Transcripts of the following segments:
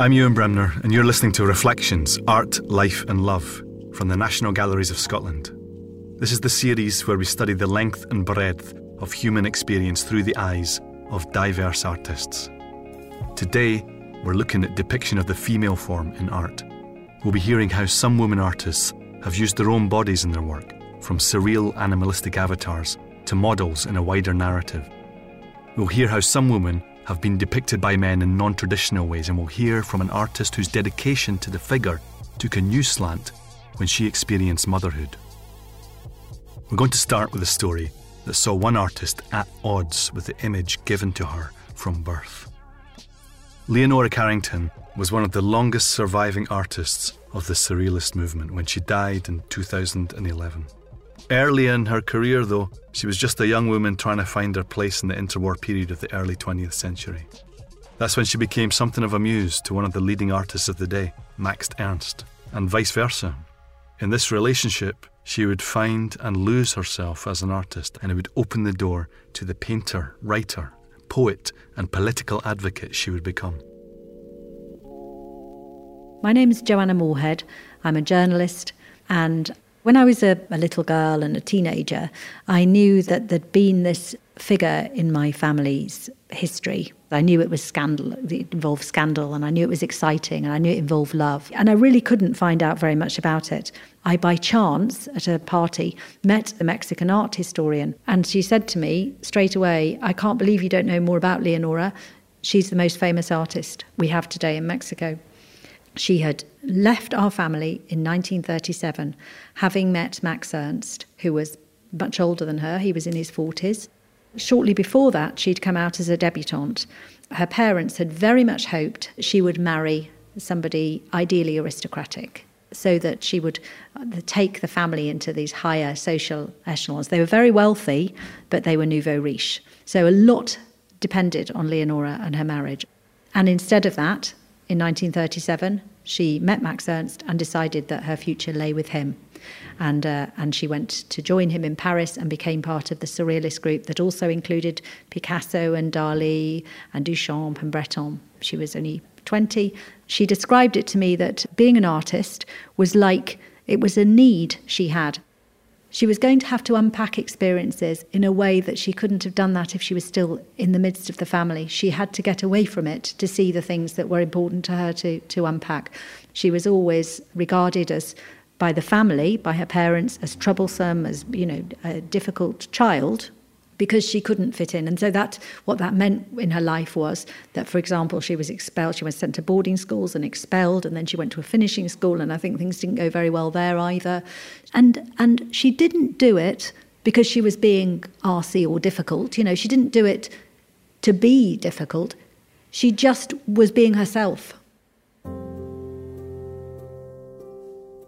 I'm Ewan Bremner, and you're listening to Reflections Art, Life and Love from the National Galleries of Scotland. This is the series where we study the length and breadth of human experience through the eyes of diverse artists. Today, we're looking at depiction of the female form in art. We'll be hearing how some women artists have used their own bodies in their work, from surreal animalistic avatars to models in a wider narrative. We'll hear how some women have been depicted by men in non traditional ways, and we'll hear from an artist whose dedication to the figure took a new slant when she experienced motherhood. We're going to start with a story that saw one artist at odds with the image given to her from birth. Leonora Carrington was one of the longest surviving artists of the Surrealist movement when she died in 2011. Early in her career, though, she was just a young woman trying to find her place in the interwar period of the early 20th century. That's when she became something of a muse to one of the leading artists of the day, Max Ernst, and vice versa. In this relationship, she would find and lose herself as an artist, and it would open the door to the painter, writer, poet, and political advocate she would become. My name is Joanna Moorhead. I'm a journalist, and when I was a, a, little girl and a teenager, I knew that there'd been this figure in my family's history. I knew it was scandal, it involved scandal, and I knew it was exciting, and I knew it involved love. And I really couldn't find out very much about it. I, by chance, at a party, met a Mexican art historian, and she said to me straight away, I can't believe you don't know more about Leonora. She's the most famous artist we have today in Mexico. She had left our family in 1937, having met Max Ernst, who was much older than her. He was in his 40s. Shortly before that, she'd come out as a debutante. Her parents had very much hoped she would marry somebody ideally aristocratic so that she would uh, take the family into these higher social echelons. They were very wealthy, but they were nouveau riche. So a lot depended on Leonora and her marriage. And instead of that, in 1937, she met Max Ernst and decided that her future lay with him. And, uh, and she went to join him in Paris and became part of the Surrealist group that also included Picasso and Dali and Duchamp and Breton. She was only 20. She described it to me that being an artist was like it was a need she had she was going to have to unpack experiences in a way that she couldn't have done that if she was still in the midst of the family. She had to get away from it to see the things that were important to her to, to unpack. She was always regarded as by the family, by her parents, as troublesome, as you know, a difficult child, because she couldn't fit in. And so that what that meant in her life was that, for example, she was expelled. She was sent to boarding schools and expelled, and then she went to a finishing school, and I think things didn't go very well there either. And and she didn't do it because she was being arsy or difficult. You know, she didn't do it to be difficult. She just was being herself.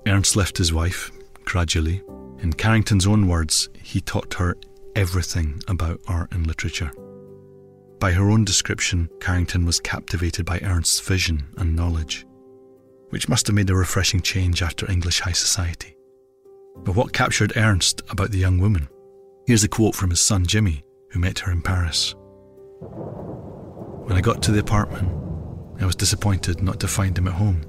Ernst left his wife gradually. In Carrington's own words, he taught her everything about art and literature. By her own description, Carrington was captivated by Ernst's vision and knowledge, which must have made a refreshing change after English high society. But what captured Ernst about the young woman? Here's a quote from his son Jimmy, who met her in Paris. When I got to the apartment, I was disappointed not to find him at home.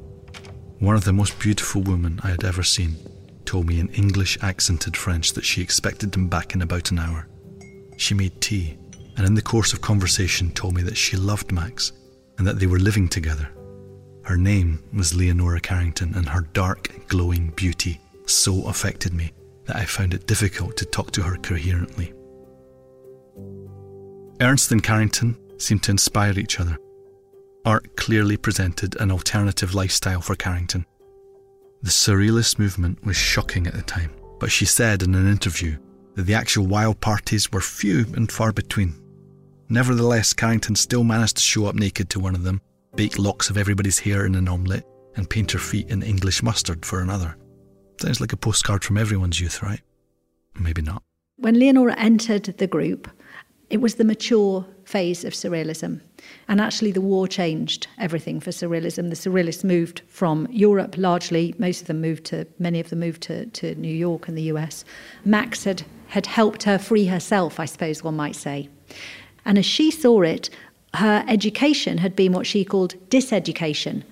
One of the most beautiful women I had ever seen told me in English accented French that she expected him back in about an hour. She made tea, and in the course of conversation told me that she loved Max and that they were living together. Her name was Leonora Carrington, and her dark, glowing beauty so affected me that I found it difficult to talk to her coherently. Ernst and Carrington seemed to inspire each other. Art clearly presented an alternative lifestyle for Carrington, the Surrealist movement was shocking at the time, but she said in an interview that the actual wild parties were few and far between. Nevertheless, Carrington still managed to show up naked to one of them, bake locks of everybody's hair in an omelette, and paint her feet in English mustard for another. Sounds like a postcard from everyone's youth, right? Maybe not. When Leonora entered the group, it was the mature phase of surrealism. And actually, the war changed everything for surrealism. The surrealists moved from Europe largely, most of them moved to, many of them moved to, to New York and the US. Max had, had helped her free herself, I suppose one might say. And as she saw it, her education had been what she called diseducation.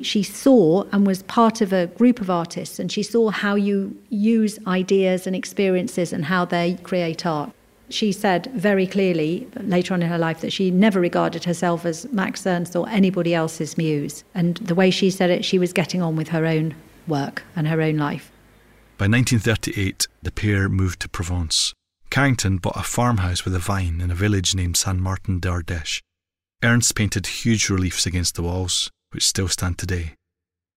She saw and was part of a group of artists, and she saw how you use ideas and experiences and how they create art. She said very clearly later on in her life that she never regarded herself as Max Ernst or anybody else's muse. And the way she said it, she was getting on with her own work and her own life. By 1938, the pair moved to Provence. Carrington bought a farmhouse with a vine in a village named Saint Martin d'Ardèche. Ernst painted huge reliefs against the walls, which still stand today.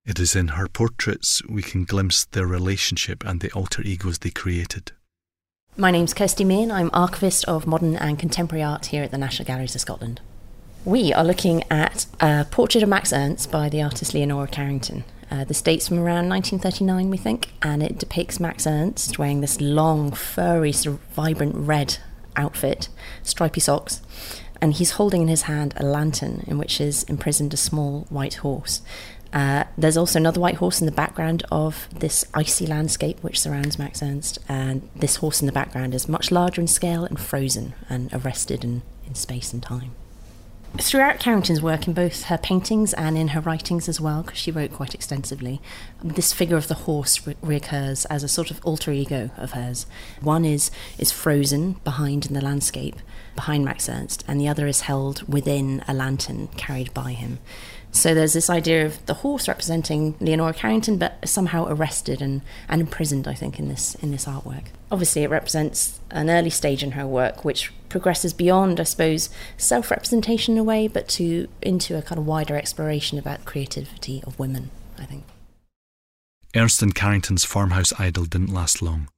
It is in her portraits we can glimpse their relationship and the alter egos they created. My name's Kirsty Meehan. I'm archivist of modern and contemporary art here at the National Galleries of Scotland. We are looking at a portrait of Max Ernst by the artist Leonora Carrington. Uh, this dates from around 1939, we think, and it depicts Max Ernst wearing this long, furry, sort of vibrant red outfit, stripy socks, and he's holding in his hand a lantern in which is imprisoned a small white horse. Uh, there's also another white horse in the background of this icy landscape which surrounds Max Ernst, and this horse in the background is much larger in scale and frozen and arrested in, in space and time. Throughout Carrington's work, in both her paintings and in her writings as well, because she wrote quite extensively, this figure of the horse re- reoccurs as a sort of alter ego of hers. One is is frozen behind in the landscape, behind Max Ernst, and the other is held within a lantern carried by him. So there's this idea of the horse representing Leonora Carrington, but somehow arrested and, and imprisoned, I think, in this in this artwork. Obviously, it represents an early stage in her work, which progresses beyond, I suppose, self-representation in a way, but to into a kind of wider exploration about creativity of women. I think. Ernst and Carrington's farmhouse idyll didn't last long.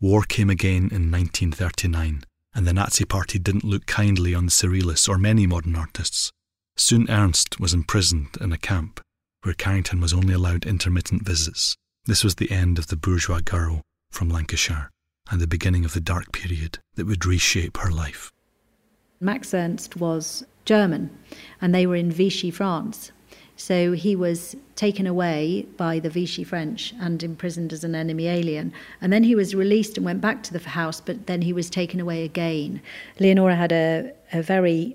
War came again in 1939, and the Nazi Party didn't look kindly on the Surrealists or many modern artists. Soon Ernst was imprisoned in a camp, where Carrington was only allowed intermittent visits. This was the end of the bourgeois girl from Lancashire and the beginning of the dark period that would reshape her life. Max Ernst was German, and they were in Vichy, France. So he was taken away by the Vichy French and imprisoned as an enemy alien. And then he was released and went back to the house, but then he was taken away again. Leonora had a, a very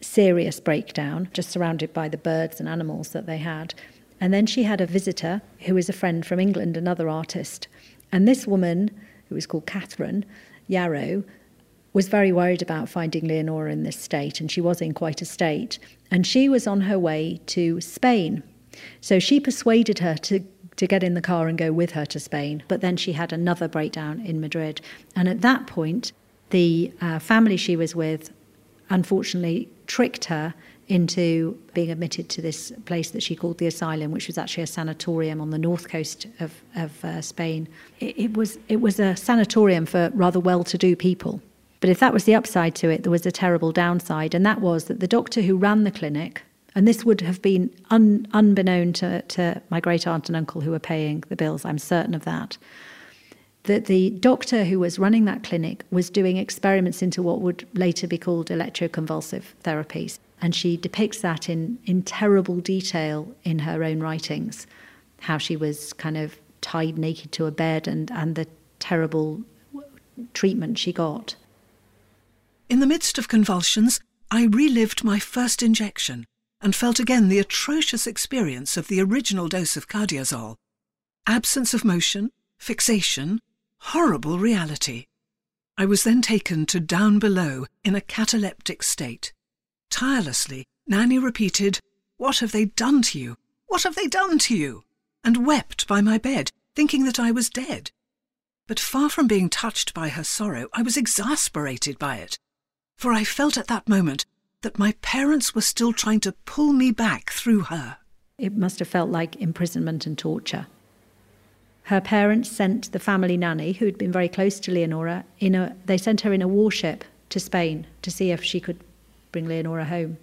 serious breakdown, just surrounded by the birds and animals that they had. And then she had a visitor who was a friend from England, another artist. And this woman, who was called Catherine Yarrow, was very worried about finding Leonora in this state, and she was in quite a state. And she was on her way to Spain. So she persuaded her to, to get in the car and go with her to Spain. But then she had another breakdown in Madrid. And at that point, the uh, family she was with unfortunately tricked her into being admitted to this place that she called the asylum, which was actually a sanatorium on the north coast of, of uh, Spain. It, it, was, it was a sanatorium for rather well to do people. But if that was the upside to it, there was a terrible downside, and that was that the doctor who ran the clinic, and this would have been un, unbeknown to, to my great aunt and uncle who were paying the bills, I'm certain of that, that the doctor who was running that clinic was doing experiments into what would later be called electroconvulsive therapies. And she depicts that in, in terrible detail in her own writings, how she was kind of tied naked to a bed and, and the terrible treatment she got. In the midst of convulsions, I relived my first injection and felt again the atrocious experience of the original dose of cardiazol. Absence of motion, fixation, horrible reality. I was then taken to down below in a cataleptic state. Tirelessly, Nanny repeated, What have they done to you? What have they done to you? and wept by my bed, thinking that I was dead. But far from being touched by her sorrow, I was exasperated by it, for I felt at that moment that my parents were still trying to pull me back through her. It must have felt like imprisonment and torture. Her parents sent the family nanny, who had been very close to Leonora, in a, they sent her in a warship to Spain to see if she could bring Leonora home.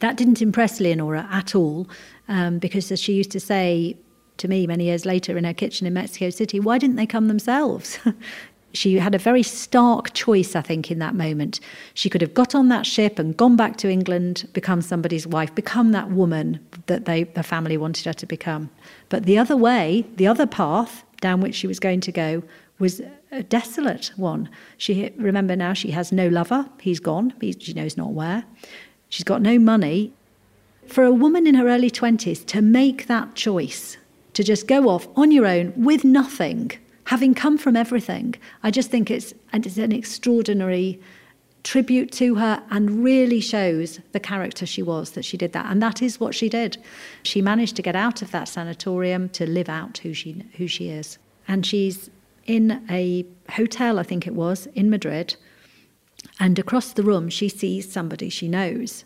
That didn't impress Leonora at all, um, because as she used to say to me many years later in her kitchen in Mexico City, why didn't they come themselves? she had a very stark choice, I think, in that moment. She could have got on that ship and gone back to England, become somebody's wife, become that woman that they, the family wanted her to become. But the other way, the other path down which she was going to go, was a desolate one. She remember now she has no lover; he's gone. He, she knows not where. She's got no money. for a woman in her early 20s to make that choice, to just go off on your own with nothing, having come from everything, I just think it's, it's an extraordinary tribute to her and really shows the character she was that she did that. And that is what she did. She managed to get out of that sanatorium to live out who she who she is. And she's in a hotel i think it was in madrid. And across the room she sees somebody she knows.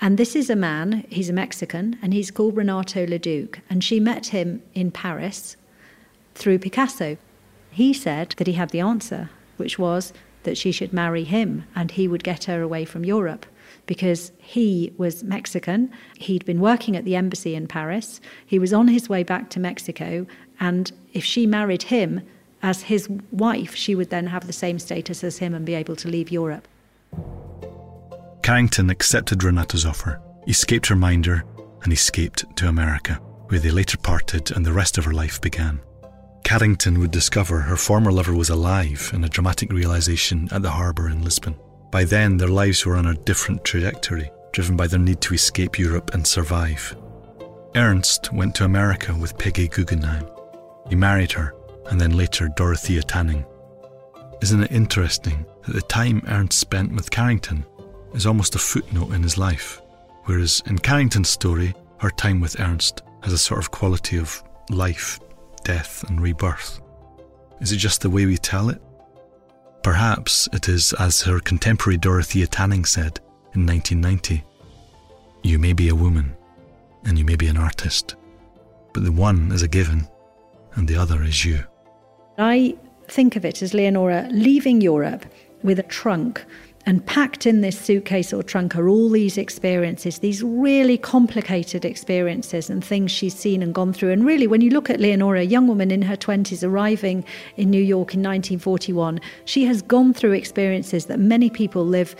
And this is a man, he's a Mexican, and he's called Renato Leduc. And she met him in Paris through Picasso. He said that he had the answer, which was that she should marry him and he would get her away from Europe because he was Mexican. He'd been working at the embassy in Paris. He was on his way back to Mexico. And if she married him as his wife, she would then have the same status as him and be able to leave Europe. Carrington accepted Renato's offer, escaped her minder, and escaped to America, where they later parted and the rest of her life began. Carrington would discover her former lover was alive in a dramatic realization at the harbour in Lisbon. By then, their lives were on a different trajectory, driven by their need to escape Europe and survive. Ernst went to America with Peggy Guggenheim. He married her, and then later Dorothea Tanning. Isn't it interesting that the time Ernst spent with Carrington is almost a footnote in his life, whereas in Carrington's story, her time with Ernst has a sort of quality of life, death, and rebirth. Is it just the way we tell it? Perhaps it is as her contemporary Dorothea Tanning said in 1990 You may be a woman, and you may be an artist, but the one is a given, and the other is you. I think of it as Leonora leaving Europe with a trunk and packed in this suitcase or trunk are all these experiences, these really complicated experiences and things she's seen and gone through. And really, when you look at Leonora, a young woman in her 20s arriving in New York in 1941, she has gone through experiences that many people live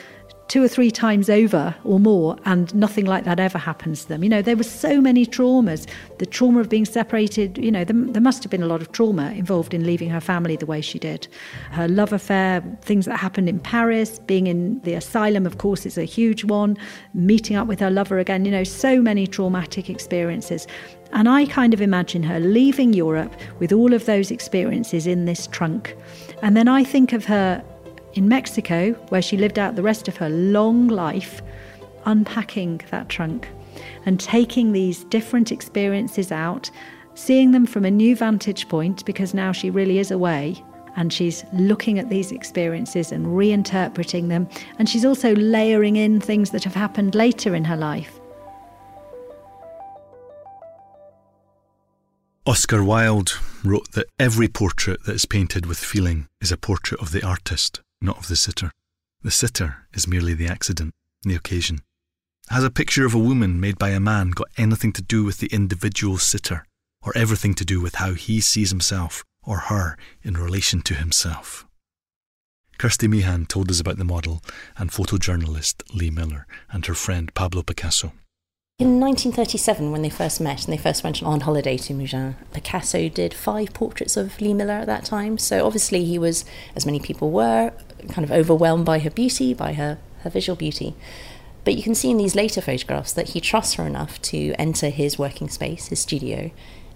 two or three times over or more, and nothing like that ever happens to them. You know, there were so many traumas. The trauma of being separated, you know, there, there, must have been a lot of trauma involved in leaving her family the way she did. Her love affair, things that happened in Paris, being in the asylum, of course, is a huge one, meeting up with her lover again, you know, so many traumatic experiences. And I kind of imagine her leaving Europe with all of those experiences in this trunk. And then I think of her in Mexico, where she lived out the rest of her long life, unpacking that trunk and taking these different experiences out, seeing them from a new vantage point because now she really is away and she's looking at these experiences and reinterpreting them. And she's also layering in things that have happened later in her life. Oscar Wilde wrote that every portrait that is painted with feeling is a portrait of the artist not of the sitter. The sitter is merely the accident, the occasion. Has a picture of a woman made by a man got anything to do with the individual sitter, or everything to do with how he sees himself or her in relation to himself? Kirsty Meehan told us about the model and photojournalist Lee Miller and her friend Pablo Picasso. In 1937, when they first met and they first went on holiday to Mougins, Picasso did five portraits of Lee Miller at that time. So obviously, he was, as many people were, kind of overwhelmed by her beauty, by her, her visual beauty. But you can see in these later photographs that he trusts her enough to enter his working space, his studio,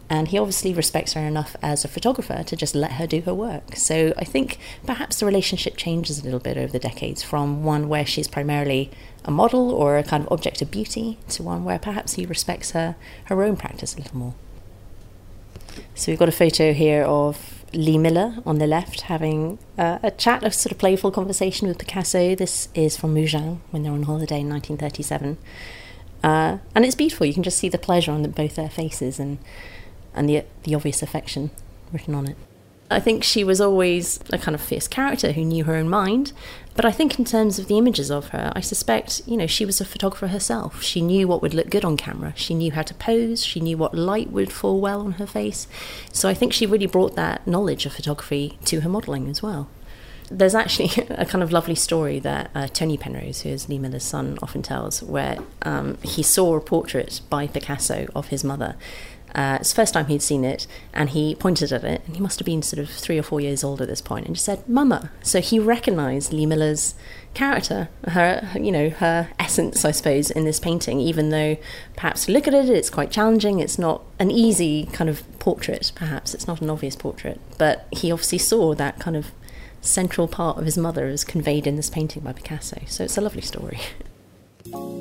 and he obviously respects her enough as a photographer to just let her do her work. So I think perhaps the relationship changes a little bit over the decades from one where she's primarily a model or a kind of object of beauty to one where perhaps he respects her her own practice a little more. So we've got a photo here of Lee Miller on the left having uh, a chat, a sort of playful conversation with Picasso. This is from Mougins when they're on holiday in 1937. Uh, and it's beautiful. You can just see the pleasure on the, both their faces and and the the obvious affection written on it. I think she was always a kind of fierce character who knew her own mind. But I think, in terms of the images of her, I suspect, you know, she was a photographer herself. She knew what would look good on camera. She knew how to pose. She knew what light would fall well on her face. So I think she really brought that knowledge of photography to her modelling as well. There's actually a kind of lovely story that uh, Tony Penrose, who is Lee Miller's son, often tells, where um, he saw a portrait by Picasso of his mother Uh, it's the first time he'd seen it, and he pointed at it, and he must have been sort of three or four years old at this point, and just said, "Mama." So he recognised Lee Miller's character, her, you know, her essence, I suppose, in this painting. Even though perhaps look at it, it's quite challenging. It's not an easy kind of portrait. Perhaps it's not an obvious portrait, but he obviously saw that kind of central part of his mother as conveyed in this painting by Picasso. So it's a lovely story.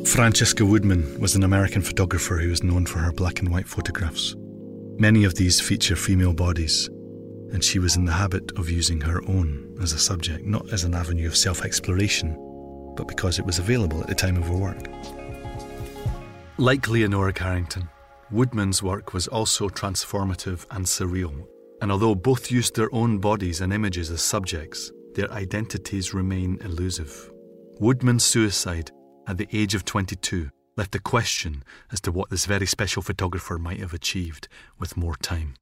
Francesca Woodman was an American photographer who was known for her black and white photographs. Many of these feature female bodies, and she was in the habit of using her own as a subject, not as an avenue of self exploration, but because it was available at the time of her work. Like Leonora Carrington, Woodman's work was also transformative and surreal, and although both used their own bodies and images as subjects, their identities remain elusive. Woodman's suicide at the age of 22 left a question as to what this very special photographer might have achieved with more time.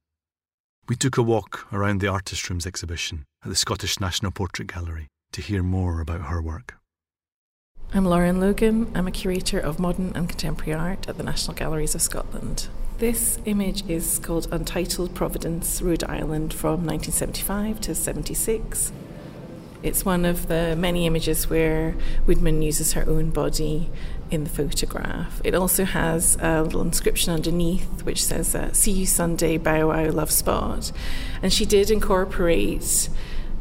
We took a walk around the Artist Rooms exhibition at the Scottish National Portrait Gallery to hear more about her work. I'm Lauren Logan. I'm a curator of modern and contemporary art at the National Galleries of Scotland. This image is called Untitled Providence, Rhode Island from 1975 to 76. It's one of the many images where Woodman uses her own body in the photograph. It also has a little inscription underneath which says, uh, See you Sunday, bow wow, love spot. And she did incorporate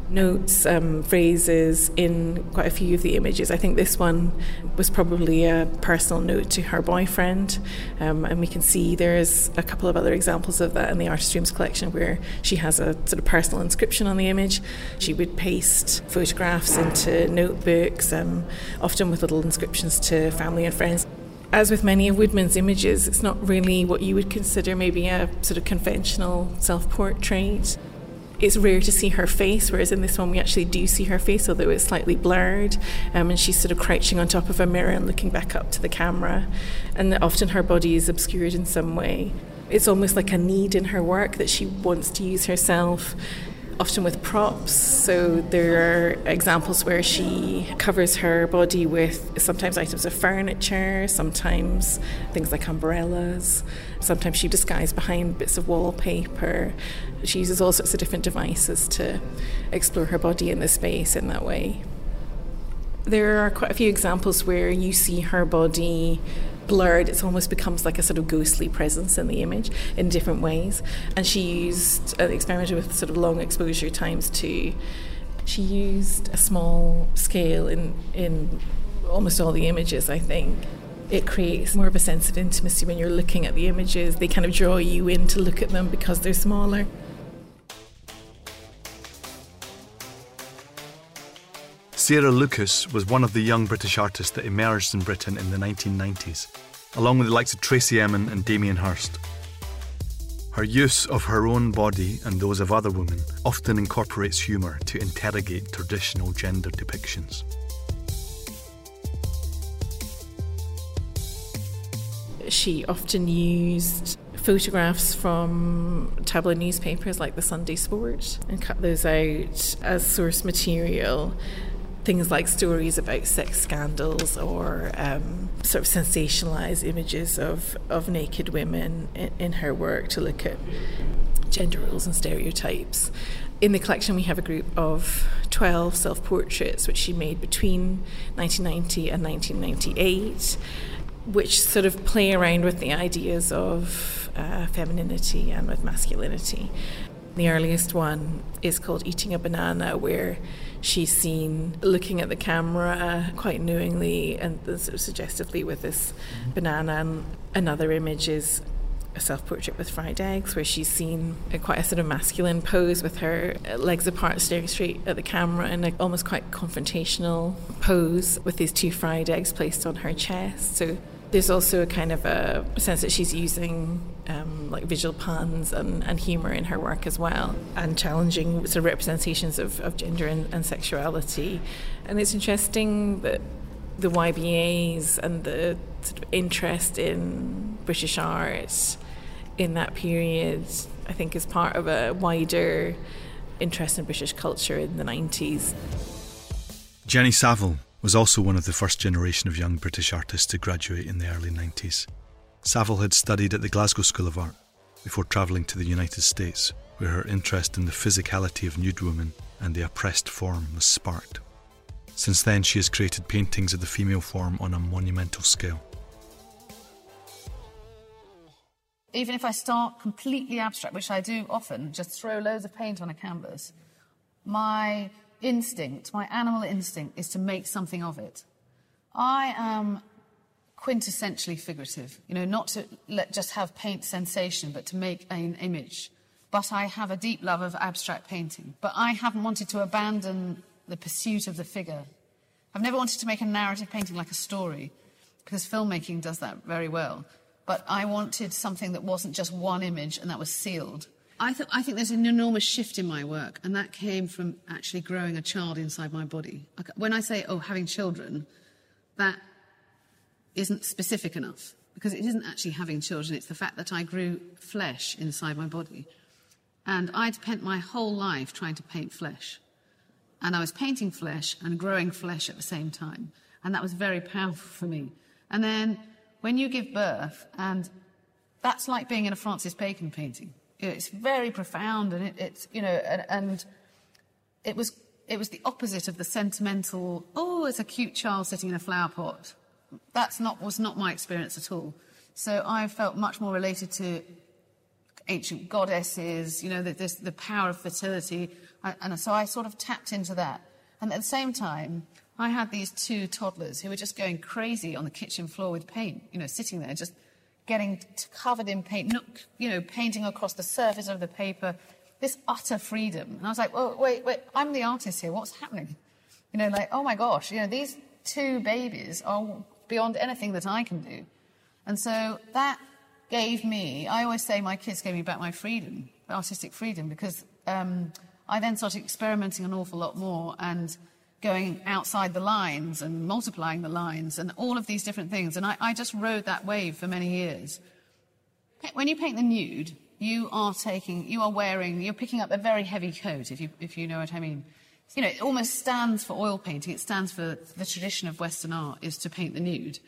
notes, um, phrases in quite a few of the images. I think this one was probably a personal note to her boyfriend, um, and we can see there's a couple of other examples of that in the Artist Rooms collection where she has a sort of personal inscription on the image. She would paste photographs into notebooks, um, often with little inscriptions to family and friends as with many of Woodman's images, it's not really what you would consider maybe a sort of conventional self portrait it's rare to see her face, whereas in this one we actually do see her face, although it's slightly blurred. Um, and she's sort of crouching on top of a mirror and looking back up to the camera. And that often her body is obscured in some way. It's almost like a need in her work that she wants to use herself often with props. So there are examples where she covers her body with sometimes items of furniture, sometimes things like umbrellas, sometimes she disguises behind bits of wallpaper. She uses all sorts of different devices to explore her body in the space in that way. There are quite a few examples where you see her body blurred. It almost becomes like a sort of ghostly presence in the image in different ways. And she used, uh, experimented with sort of long exposure times too. She used a small scale in, in almost all the images, I think. It creates more of a sense of intimacy when you're looking at the images. They kind of draw you in to look at them because they're smaller. Sarah Lucas was one of the young British artists that emerged in Britain in the 1990s, along with the likes of Tracey Emin and Damien Hirst. Her use of her own body and those of other women often incorporates humour to interrogate traditional gender depictions. She often used photographs from tabloid newspapers like the Sunday Sport and cut those out as source material things like stories about sex scandals or um, sort of sensationalized images of, of naked women in, in her work to look at gender roles and stereotypes. In the collection, we have a group of 12 self portraits which she made between 1990 and 1998, which sort of play around with the ideas of uh, femininity and with masculinity. The earliest one is called Eating a Banana, where she's seen looking at the camera quite knowingly and sort of suggestively with this mm-hmm. banana. And another image is a self portrait with fried eggs, where she's seen a, quite a sort of masculine pose with her legs apart, staring straight at the camera, and an almost quite confrontational pose with these two fried eggs placed on her chest. So there's also a kind of a sense that she's using um, like visual puns and, and humour in her work as well, and challenging sort of representations of, of gender and, and sexuality. And it's interesting that the YBAs and the sort of interest in British art in that period, I think, is part of a wider interest in British culture in the 90s. Jenny Saville was also one of the first generation of young British artists to graduate in the early 90s. Saville had studied at the Glasgow School of Art. before travelling to the United States, where her interest in the physicality of nude women and the oppressed form was sparked. Since then, she has created paintings of the female form on a monumental scale. Even if I start completely abstract, which I do often, just throw loads of paint on a canvas, my instinct, my animal instinct, is to make something of it. I am quintessentially figurative, you know, not to let, just have paint sensation, but to make an image. But I have a deep love of abstract painting. But I haven't wanted to abandon the pursuit of the figure. I've never wanted to make a narrative painting like a story, because filmmaking does that very well. But I wanted something that wasn't just one image and that was sealed. I, th- I think there's an enormous shift in my work, and that came from actually growing a child inside my body. When I say, oh, having children, that isn't specific enough because it isn't actually having children, it's the fact that I grew flesh inside my body. And I'd spent my whole life trying to paint flesh. And I was painting flesh and growing flesh at the same time. And that was very powerful for me. And then when you give birth, and that's like being in a Francis Bacon painting. You know, it's very profound, and it, it's you know, and, and, it was it was the opposite of the sentimental. Oh, it's a cute child sitting in a flower pot. That's not was not my experience at all. So I felt much more related to ancient goddesses, you know, the, this, the power of fertility, and so I sort of tapped into that. And at the same time, I had these two toddlers who were just going crazy on the kitchen floor with paint, you know, sitting there just getting covered in paint, you know, painting across the surface of the paper. This utter freedom. And I was like, oh, wait, wait, I'm the artist here. What's happening? You know, like, oh my gosh, you know, these two babies are beyond anything that I can do. And so that gave me, I always say my kids gave me back my freedom, artistic freedom, because um, I then started experimenting an awful lot more and going outside the lines and multiplying the lines and all of these different things. And I, I just rode that wave for many years. When you paint the nude, you are taking, you are wearing, you're picking up a very heavy coat, if you, if you know what I mean. You know, it almost stands for oil painting. It stands for the tradition of Western art is to paint the nude.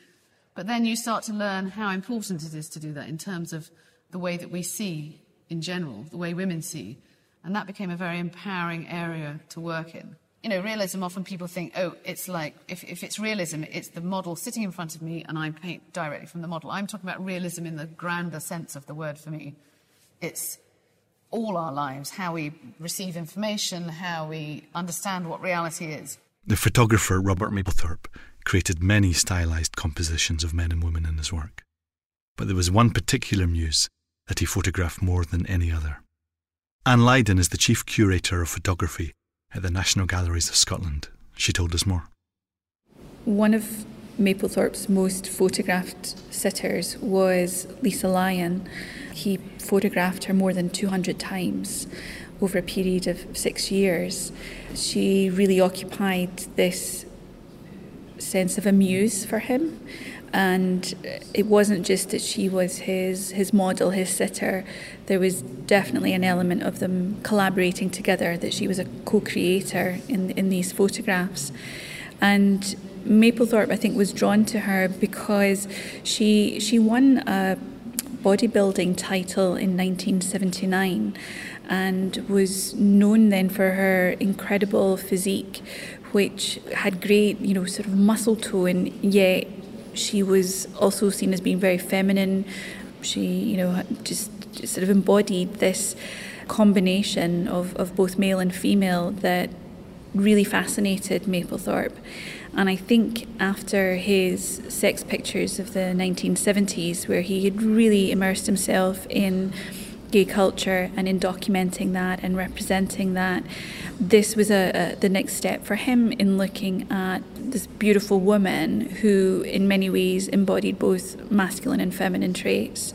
But then you start to learn how important it is to do that in terms of the way that we see in general, the way women see. And that became a very empowering area to work in you know, realism, often people think, oh, it's like, if, if it's realism, it's the model sitting in front of me and I paint directly from the model. I'm talking about realism in the grander sense of the word for me. It's all our lives, how we receive information, how we understand what reality is. The photographer Robert Mapplethorpe created many stylized compositions of men and women in his work. But there was one particular muse that he photographed more than any other. Anne Lyden is the chief curator of photography at the National Galleries of Scotland. She told us more. One of Mapplethorpe's most photographed sitters was Lisa Lyon. He photographed her more than 200 times over a period of six years. She really occupied this sense of a muse for him and it wasn't just that she was his his model, his sitter. There was definitely an element of them collaborating together. That she was a co-creator in in these photographs, and Mapplethorpe, I think, was drawn to her because she she won a bodybuilding title in 1979 and was known then for her incredible physique which had great you know sort of muscle tone yet she was also seen as being very feminine. She, you know, just, just sort of embodied this combination of, of both male and female that really fascinated Mapplethorpe. And I think after his sex pictures of the 1970s, where he had really immersed himself in gay culture and in documenting that and representing that, this was a, a, the next step for him in looking at this beautiful woman who, in many ways, embodied both masculine and feminine traits.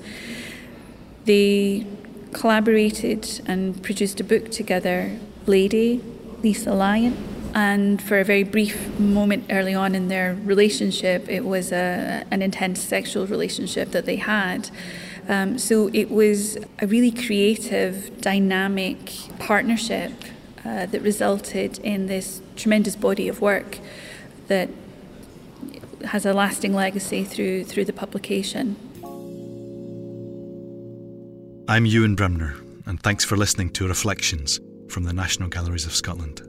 They collaborated and produced a book together, Lady, Lisa Lyon. And for a very brief moment early on in their relationship, it was a, an intense sexual relationship that they had. Um, so it was a really creative, dynamic partnership uh, that resulted in this tremendous body of work that has a lasting legacy through through the publication. I'm Ewan Bremner, and thanks for listening to Reflections from the National Galleries of Scotland.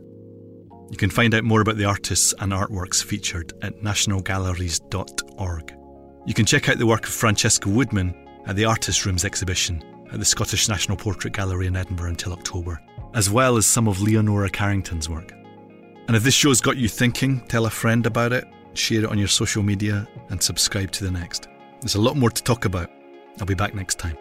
You can find out more about the artists and artworks featured at nationalgalleries.org. You can check out the work of Francesca Woodman at the Artist Rooms exhibition at the Scottish National Portrait Gallery in Edinburgh until October, as well as some of Leonora Carrington's work. And if this show's got you thinking, tell a friend about it, share it on your social media, and subscribe to the next. There's a lot more to talk about. I'll be back next time.